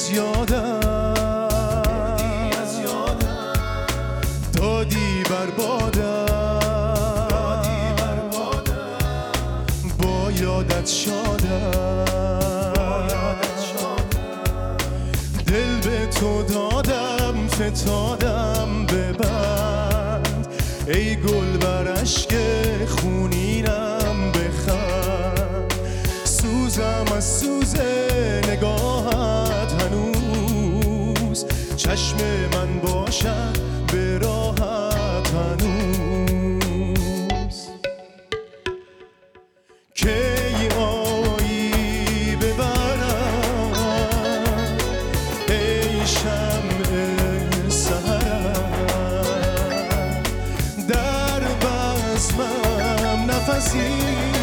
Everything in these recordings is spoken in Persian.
از یادم. دادی بر بادم. با یادت شادم. دل به تو دادم فتادم ببند. ای گل بر عشق خونینم بخند. سوزم از سوز هنوز چشم من باشد به راحت هنوز. کی آیی ببرم ای شمع سهرم در بزمم نفسی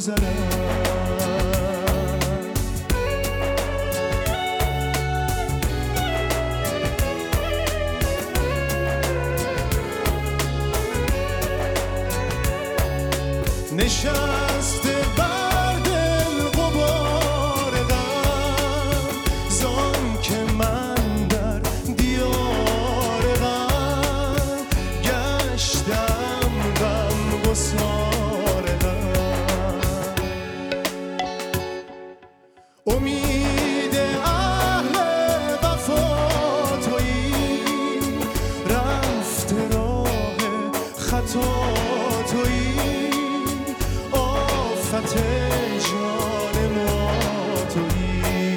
گذرم. نشسته بر دل غبار غم زان که من در دیار غم گشتم. امید اهل وفا تویی رفت راه خطا تویی آفت جان ما تویی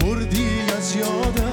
بردی از یادم